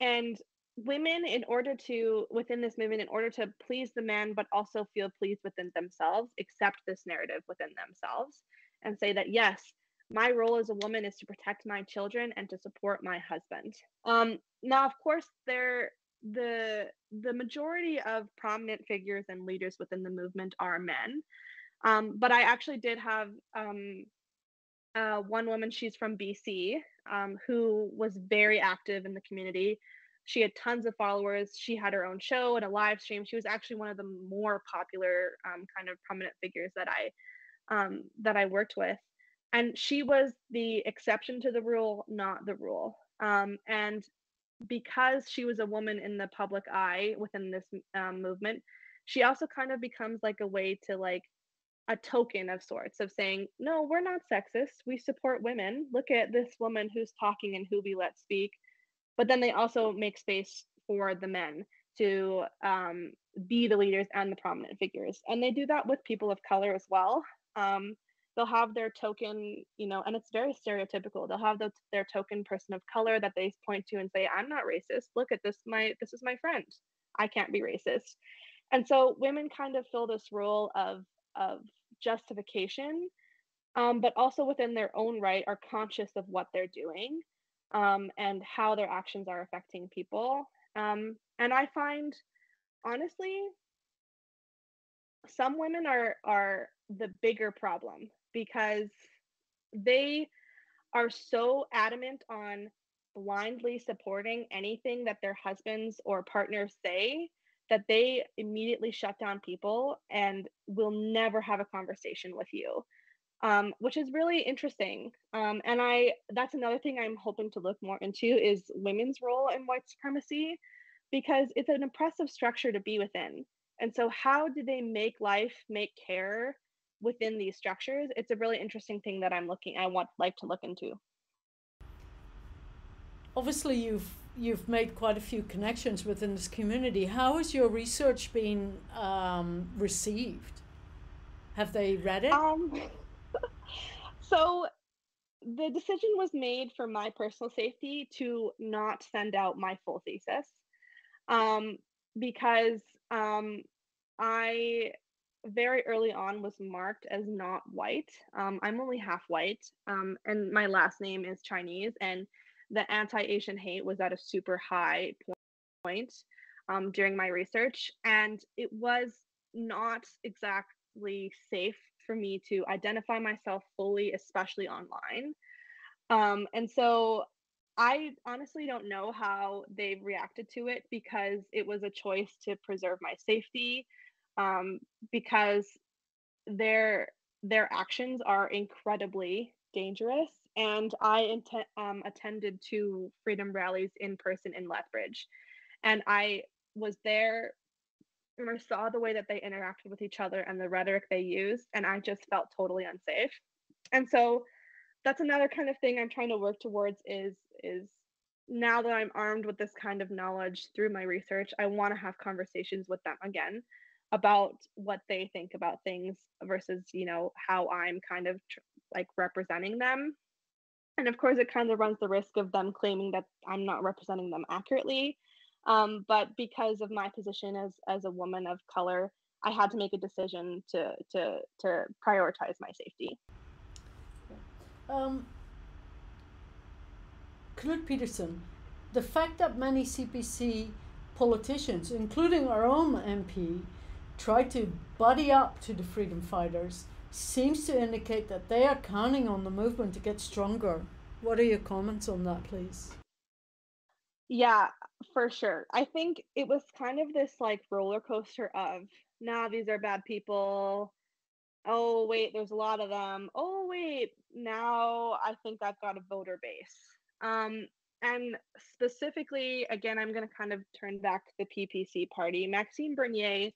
and women in order to within this movement in order to please the men but also feel pleased within themselves accept this narrative within themselves and say that yes my role as a woman is to protect my children and to support my husband um, now of course there the the majority of prominent figures and leaders within the movement are men um, but i actually did have um, uh, one woman she's from bc um, who was very active in the community. She had tons of followers. She had her own show and a live stream. She was actually one of the more popular um, kind of prominent figures that I um, that I worked with, and she was the exception to the rule, not the rule. Um, and because she was a woman in the public eye within this um, movement, she also kind of becomes like a way to like a token of sorts of saying, no, we're not sexist. We support women. Look at this woman who's talking and who we let speak. But then they also make space for the men to um, be the leaders and the prominent figures. And they do that with people of color as well. Um, they'll have their token, you know, and it's very stereotypical. They'll have the, their token person of color that they point to and say, I'm not racist. Look at this, my this is my friend. I can't be racist. And so women kind of fill this role of of justification, um, but also within their own right are conscious of what they're doing um, and how their actions are affecting people. Um, and I find, honestly, some women are are the bigger problem because they are so adamant on blindly supporting anything that their husbands or partners say that they immediately shut down people and will never have a conversation with you um, which is really interesting. Um, and i that's another thing i'm hoping to look more into is women's role in white supremacy because it's an oppressive structure to be within. And so how do they make life make care within these structures it's a really interesting thing that i'm looking i want like to look into obviously you've you've made quite a few connections within this community. How has your research been um, received? Have they read it? Um, [LAUGHS] so the decision was made for my personal safety to not send out my full thesis um, because um, I very early on was marked as not white. Um, I'm only half white, um, and my last name is Chinese, and the anti-Asian hate was at a super high point um, during my research, and it was not exactly safe for me to identify myself fully, especially online. Um, and so I honestly don't know how they've reacted to it because it was a choice to preserve my safety. Um, because their their actions are incredibly dangerous and I um, attended two freedom rallies in person in Lethbridge. And I was there and I saw the way that they interacted with each other and the rhetoric they used, and I just felt totally unsafe. And so that's another kind of thing I'm trying to work towards is is now that I'm armed with this kind of knowledge through my research, I want to have conversations with them again about what they think about things versus, you know, how I'm kind of tr- like representing them. And of course it kind of runs the risk of them claiming that i'm not representing them accurately. Um, but because of my position as as a woman of color i had to make a decision to to to prioritize my safety. Um, Knut Peterson, the fact that many CPC politicians, including our own MP, try to buddy up to the freedom fighters seems to indicate that they are counting on the movement to get stronger. What are your comments on that, please? Yeah, for sure. I think it was kind of this like roller coaster of, nah, these are bad people. Oh, wait, there's a lot of them. Oh, wait, now I think I've got a voter base. Um, and specifically, again, I'm going to kind of turn back to the PPC party. Maxime Bernier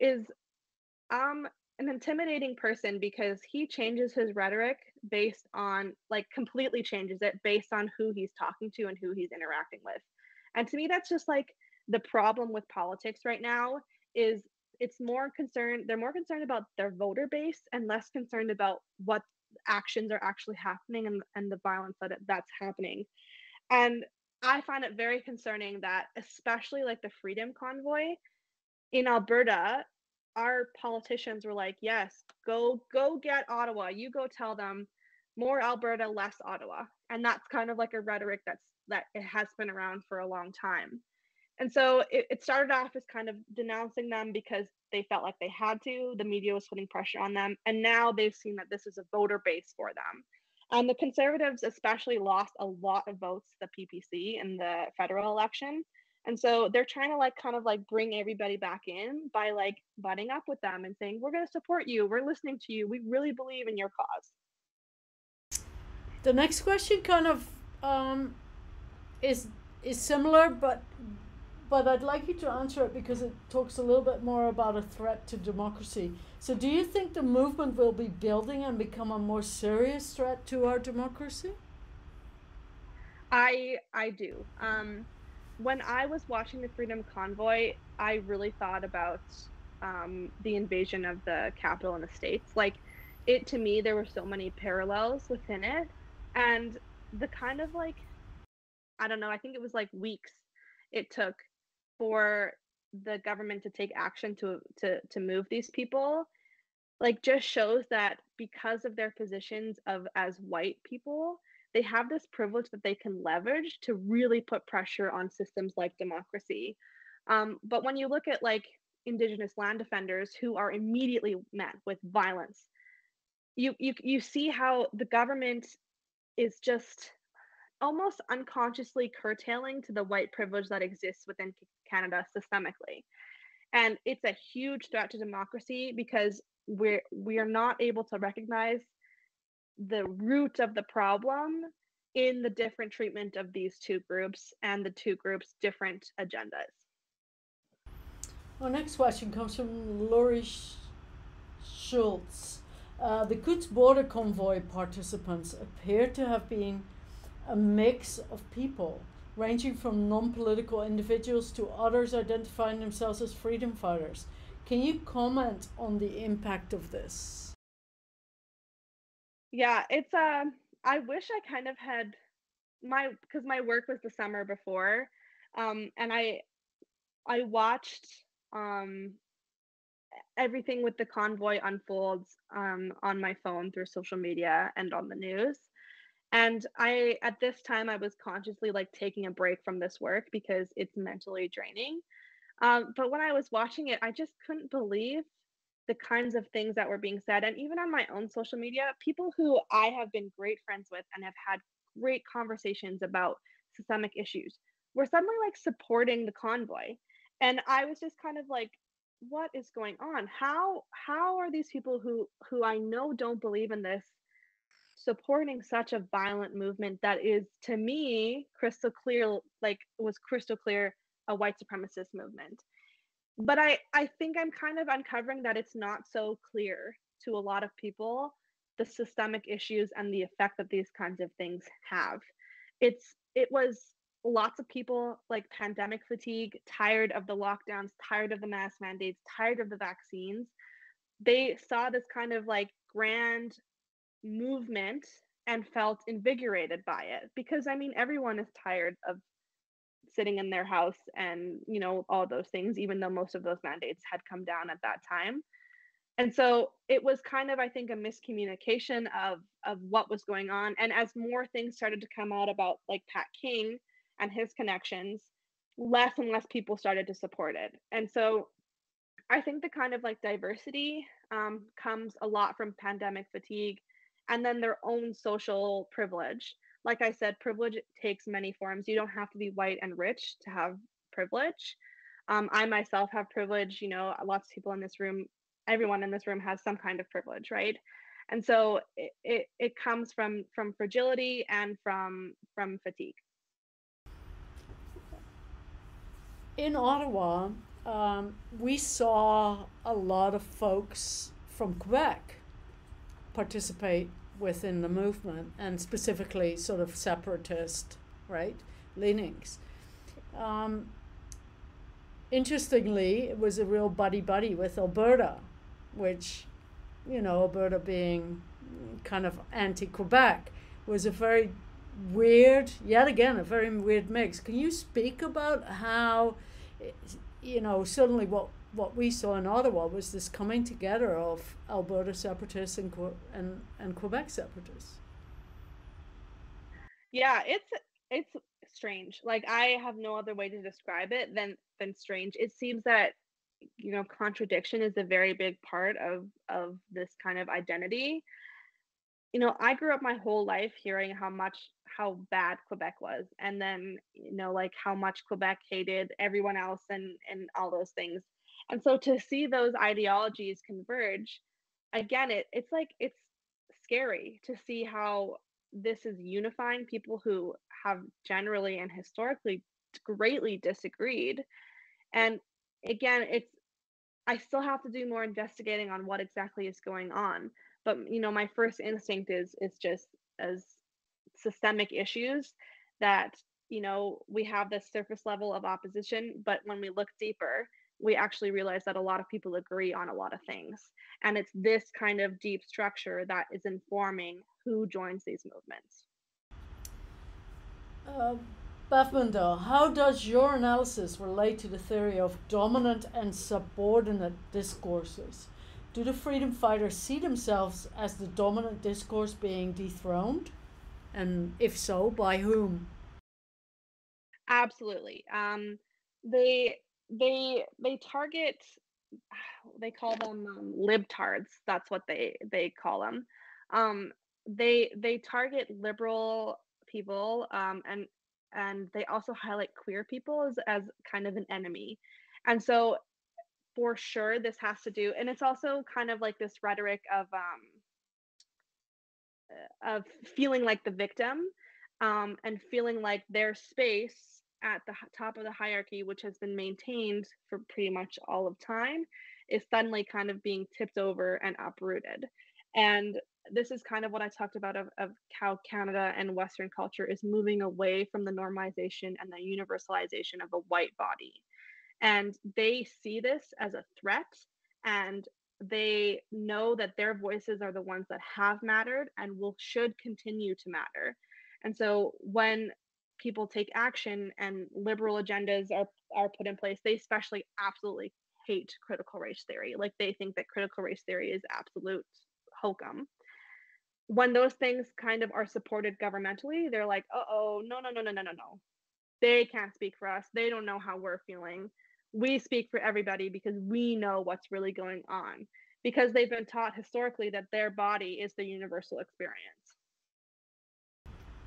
is um an intimidating person because he changes his rhetoric based on like completely changes it based on who he's talking to and who he's interacting with. And to me that's just like the problem with politics right now is it's more concerned they're more concerned about their voter base and less concerned about what actions are actually happening and, and the violence that that's happening. And I find it very concerning that especially like the freedom convoy in Alberta our politicians were like, yes, go go get Ottawa. You go tell them more Alberta, less Ottawa. And that's kind of like a rhetoric that's that it has been around for a long time. And so it, it started off as kind of denouncing them because they felt like they had to. The media was putting pressure on them. And now they've seen that this is a voter base for them. And the conservatives especially lost a lot of votes to the PPC in the federal election. And so they're trying to like kind of like bring everybody back in by like butting up with them and saying, we're going to support you. We're listening to you. We really believe in your cause. The next question kind of um, is is similar, but but I'd like you to answer it because it talks a little bit more about a threat to democracy. So, do you think the movement will be building and become a more serious threat to our democracy? I I do. Um, when I was watching the Freedom Convoy, I really thought about um, the invasion of the capital in the states. Like it to me, there were so many parallels within it, and the kind of like I don't know. I think it was like weeks it took for the government to take action to to to move these people like just shows that because of their positions of as white people they have this privilege that they can leverage to really put pressure on systems like democracy. Um, but when you look at like indigenous land defenders who are immediately met with violence, you you you see how the government is just almost unconsciously curtailing to the white privilege that exists within Canada systemically. and it's a huge threat to democracy because we're we are not able to recognize the root of the problem in the different treatment of these two groups and the two groups different agendas our next question comes from Laurie Schultz. Uh, the Coutts border convoy participants appear to have been a mix of people, ranging from non political individuals to others identifying themselves as freedom fighters. Can you comment on the impact of this? Yeah, it's uh I wish I kind of had my because my work was the summer before. Um and I I watched um everything with the convoy unfolds um, on my phone through social media and on the news and i at this time i was consciously like taking a break from this work because it's mentally draining um, but when i was watching it i just couldn't believe the kinds of things that were being said and even on my own social media people who i have been great friends with and have had great conversations about systemic issues were suddenly like supporting the convoy. And i was just kind of like what is going on? How how are these people who who i know don't believe in this supporting such a violent movement that is to me crystal clear like was crystal clear a white supremacist movement but i i think i'm kind of uncovering that it's not so clear to a lot of people the systemic issues and the effect that these kinds of things have it's it was lots of people like pandemic fatigue, tired of the lockdowns, tired of the mask mandates, tired of the vaccines. They saw this kind of like grand movement and felt invigorated by it because I mean everyone is tired of sitting in their house and you know all those things even though most of those mandates had come down at that time and so it was kind of i think a miscommunication of of what was going on and as more things started to come out about like pat king and his connections, less and less people started to support it. And so I think the kind of like diversity um, comes a lot from pandemic fatigue and then their own social privilege. Like I said, privilege takes many forms. You don't have to be white and rich to have privilege. Um, I myself have privilege. You know, lots of people in this room, everyone in this room has some kind of privilege, right? And so it, it, it comes from from fragility and from from fatigue. in Ottawa, um, we saw a lot of folks from Quebec participate within the movement and specifically sort of separatist, right, leanings. Um, interestingly, it was a real buddy buddy with Alberta, which, you know, Alberta being kind of anti Quebec, was a very weird, yet again, a very weird mix. Can you speak about how? you know, suddenly what what we saw in Ottawa was this coming together of Alberta separatists and and and Quebec separatists. Yeah, it's it's strange. Like I have no other way to describe it than than strange. It seems that you know contradiction is a very big part of of this kind of identity you know, I grew up my whole life hearing how much how bad Quebec was and then, you know, like how much Quebec hated everyone else and and all those things. And so to see those ideologies converge, again, it it's like it's scary to see how this is unifying people who have generally and historically greatly disagreed. And again, it's I still have to do more investigating on what exactly is going on but you know my first instinct is is just as systemic issues that you know we have this surface level of opposition but when we look deeper we actually realize that a lot of people agree on a lot of things and it's this kind of deep structure that is informing who joins these movements uh, how does your analysis relate to the theory of dominant and subordinate discourses? Do the freedom fighters see themselves as the dominant discourse being dethroned? And if so, by whom? Absolutely. Um, they they they target they call them um, libtards. That's what they they call them. Um, they they target liberal people um, and and they also highlight queer people as, as kind of an enemy. And so for sure this has to do and it's also kind of like this rhetoric of um of feeling like the victim um, and feeling like their space at the top of the hierarchy which has been maintained for pretty much all of time is suddenly kind of being tipped over and uprooted and this is kind of what I talked about of, of how Canada and Western culture is moving away from the normalization and the universalization of a white body. And they see this as a threat and they know that their voices are the ones that have mattered and will should continue to matter. And so when people take action and liberal agendas are are put in place, they especially absolutely hate critical race theory. Like they think that critical race theory is absolute hokum when those things kind of are supported governmentally, they're like, oh, no, no, no, no, no, no, no. They can't speak for us. They don't know how we're feeling. We speak for everybody because we know what's really going on, because they've been taught historically that their body is the universal experience.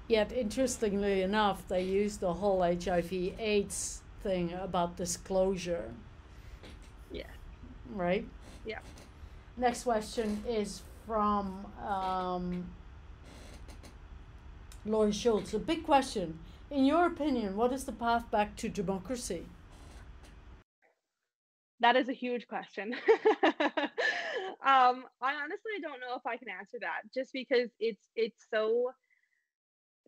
Yet, interestingly enough, they use the whole HIV AIDS thing about disclosure. Yeah. Right? Yeah. Next question is from um, Laurie Schultz. A big question. In your opinion, what is the path back to democracy? That is a huge question. [LAUGHS] um, I honestly don't know if I can answer that, just because it's it's so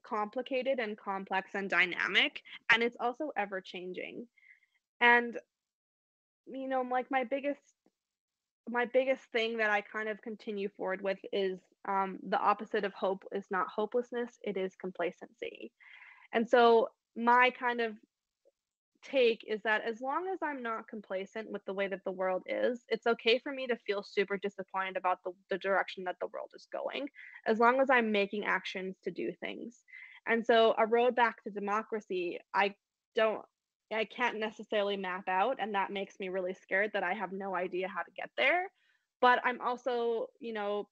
complicated and complex and dynamic, and it's also ever changing. And you know, like my biggest my biggest thing that I kind of continue forward with is um, the opposite of hope is not hopelessness, it is complacency. And so, my kind of take is that as long as I'm not complacent with the way that the world is, it's okay for me to feel super disappointed about the, the direction that the world is going, as long as I'm making actions to do things. And so, a road back to democracy, I don't I can't necessarily map out and that makes me really scared that I have no idea how to get there. But I'm also, you know,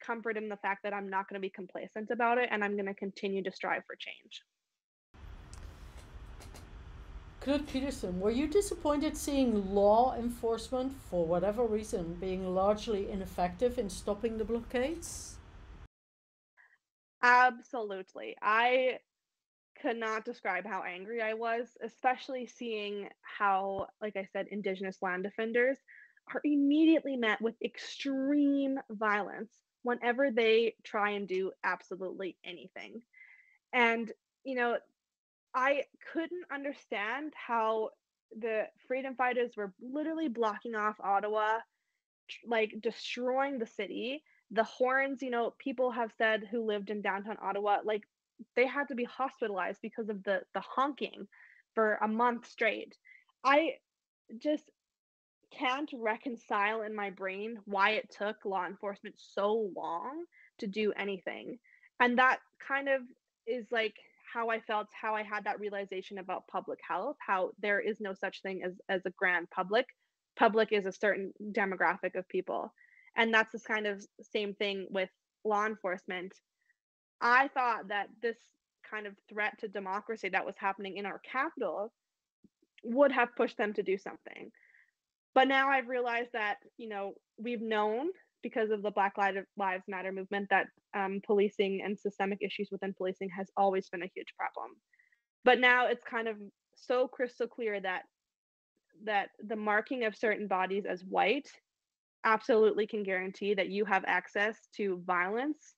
comfort in the fact that I'm not going to be complacent about it and I'm going to continue to strive for change. Knut Peterson, were you disappointed seeing law enforcement, for whatever reason, being largely ineffective in stopping the blockades? Absolutely. I could not describe how angry I was, especially seeing how, like I said, Indigenous land defenders are immediately met with extreme violence whenever they try and do absolutely anything. And, you know, I couldn't understand how the freedom fighters were literally blocking off Ottawa, like destroying the city. The horns, you know, people have said who lived in downtown Ottawa, like they had to be hospitalized because of the the honking for a month straight. I just can't reconcile in my brain why it took law enforcement so long to do anything. And that kind of is like how I felt, how I had that realization about public health, how there is no such thing as, as a grand public. Public is a certain demographic of people. And that's this kind of same thing with law enforcement. I thought that this kind of threat to democracy that was happening in our capital would have pushed them to do something. But now I've realized that, you know, we've known because of the Black Lives Matter movement that um, policing and systemic issues within policing has always been a huge problem. But now it's kind of so crystal clear that that the marking of certain bodies as white absolutely can guarantee that you have access to violence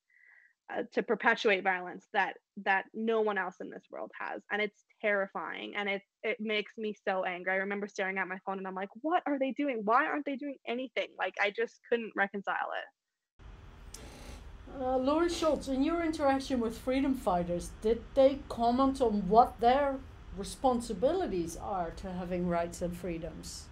uh, to perpetuate violence that that no one else in this world has. And it's terrifying and it it makes me so angry. I remember staring at my phone and i'm like what are they doing? Why aren't they doing anything? Like i just couldn't reconcile it uh, Schultz, in your interaction with freedom fighters, did they comment on what their responsibilities are to having rights and freedoms?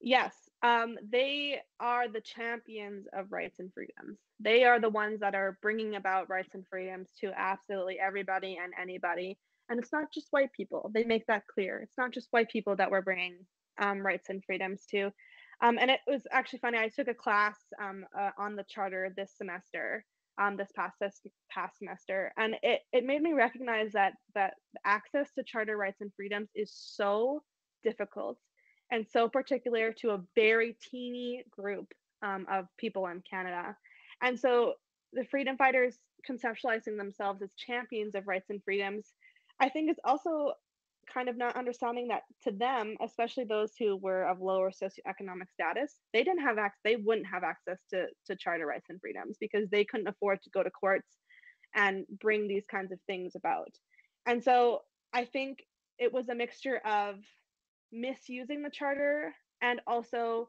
Yes, um, they are the champions of rights and freedoms. They are the ones that are bringing about rights and freedoms to absolutely everybody and anybody. And it's not just white people. They make that clear. It's not just white people that we're bringing um, rights and freedoms to. Um, and it was actually funny. I took a class um, uh, on the charter this semester, um, this past this past semester, and it it made me recognize that that access to charter rights and freedoms is so difficult and so particular to a very teeny group um, of people in Canada. And so the freedom fighters conceptualizing themselves as champions of rights and freedoms, I think is also kind of not understanding that to them, especially those who were of lower socioeconomic status, they didn't have access, they wouldn't have access to, to charter rights and freedoms because they couldn't afford to go to courts and bring these kinds of things about. And so I think it was a mixture of misusing the charter and also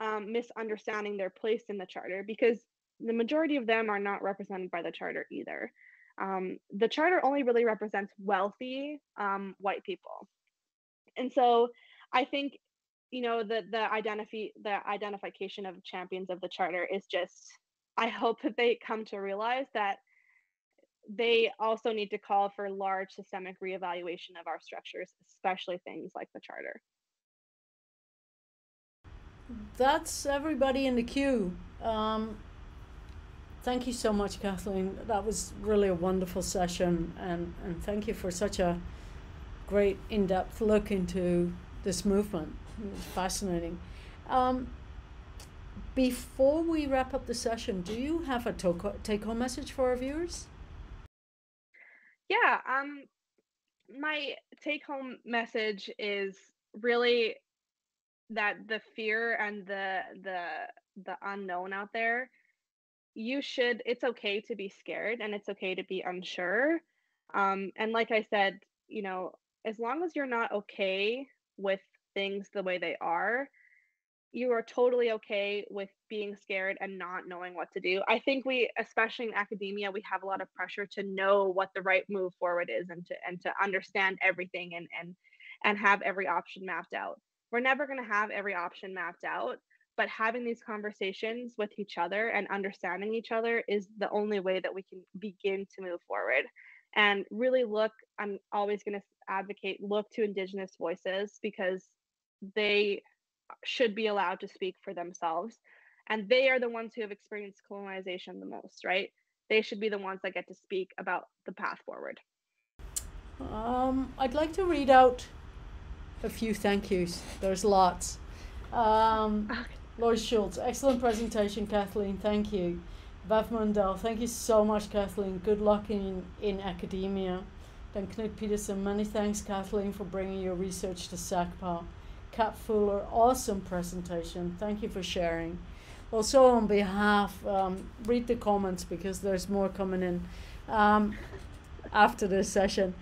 um, misunderstanding their place in the charter because the majority of them are not represented by the charter either. Um, the charter only really represents wealthy um, white people, and so I think you know the the identify the identification of champions of the charter is just. I hope that they come to realize that they also need to call for large systemic reevaluation of our structures, especially things like the charter. That's everybody in the queue. Um, thank you so much, Kathleen. That was really a wonderful session, and, and thank you for such a great in depth look into this movement. It was fascinating. Um, before we wrap up the session, do you have a take home message for our viewers? Yeah, um my take home message is really that the fear and the the the unknown out there you should it's okay to be scared and it's okay to be unsure um and like i said you know as long as you're not okay with things the way they are you are totally okay with being scared and not knowing what to do. I think we, especially in academia, we have a lot of pressure to know what the right move forward is and to and to understand everything and and and have every option mapped out. We're never going to have every option mapped out, but having these conversations with each other and understanding each other is the only way that we can begin to move forward. And really look, I'm always going to advocate look to indigenous voices because they should be allowed to speak for themselves. And they are the ones who have experienced colonization the most, right? They should be the ones that get to speak about the path forward. Um, I'd like to read out a few thank yous. There's lots. Um, [LAUGHS] Lloyd Schultz, excellent presentation, Kathleen. Thank you. Bev Mundell, thank you so much, Kathleen. Good luck in, in academia. Then Knut Peterson, many thanks, Kathleen, for bringing your research to SACPA. Kat Fuller, awesome presentation. Thank you for sharing. Also, on behalf, um, read the comments because there's more coming in um, after this session.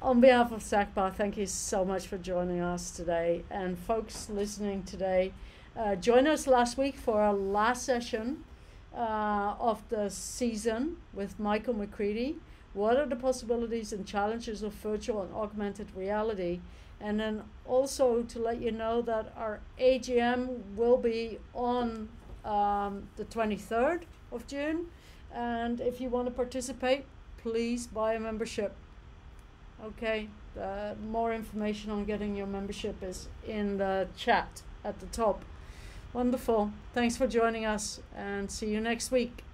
On behalf of SACPA, thank you so much for joining us today. And folks listening today, uh, join us last week for our last session uh, of the season with Michael McCready. What are the possibilities and challenges of virtual and augmented reality? And then also to let you know that our AGM will be on um, the 23rd of June. And if you want to participate, please buy a membership. Okay, uh, more information on getting your membership is in the chat at the top. Wonderful. Thanks for joining us and see you next week.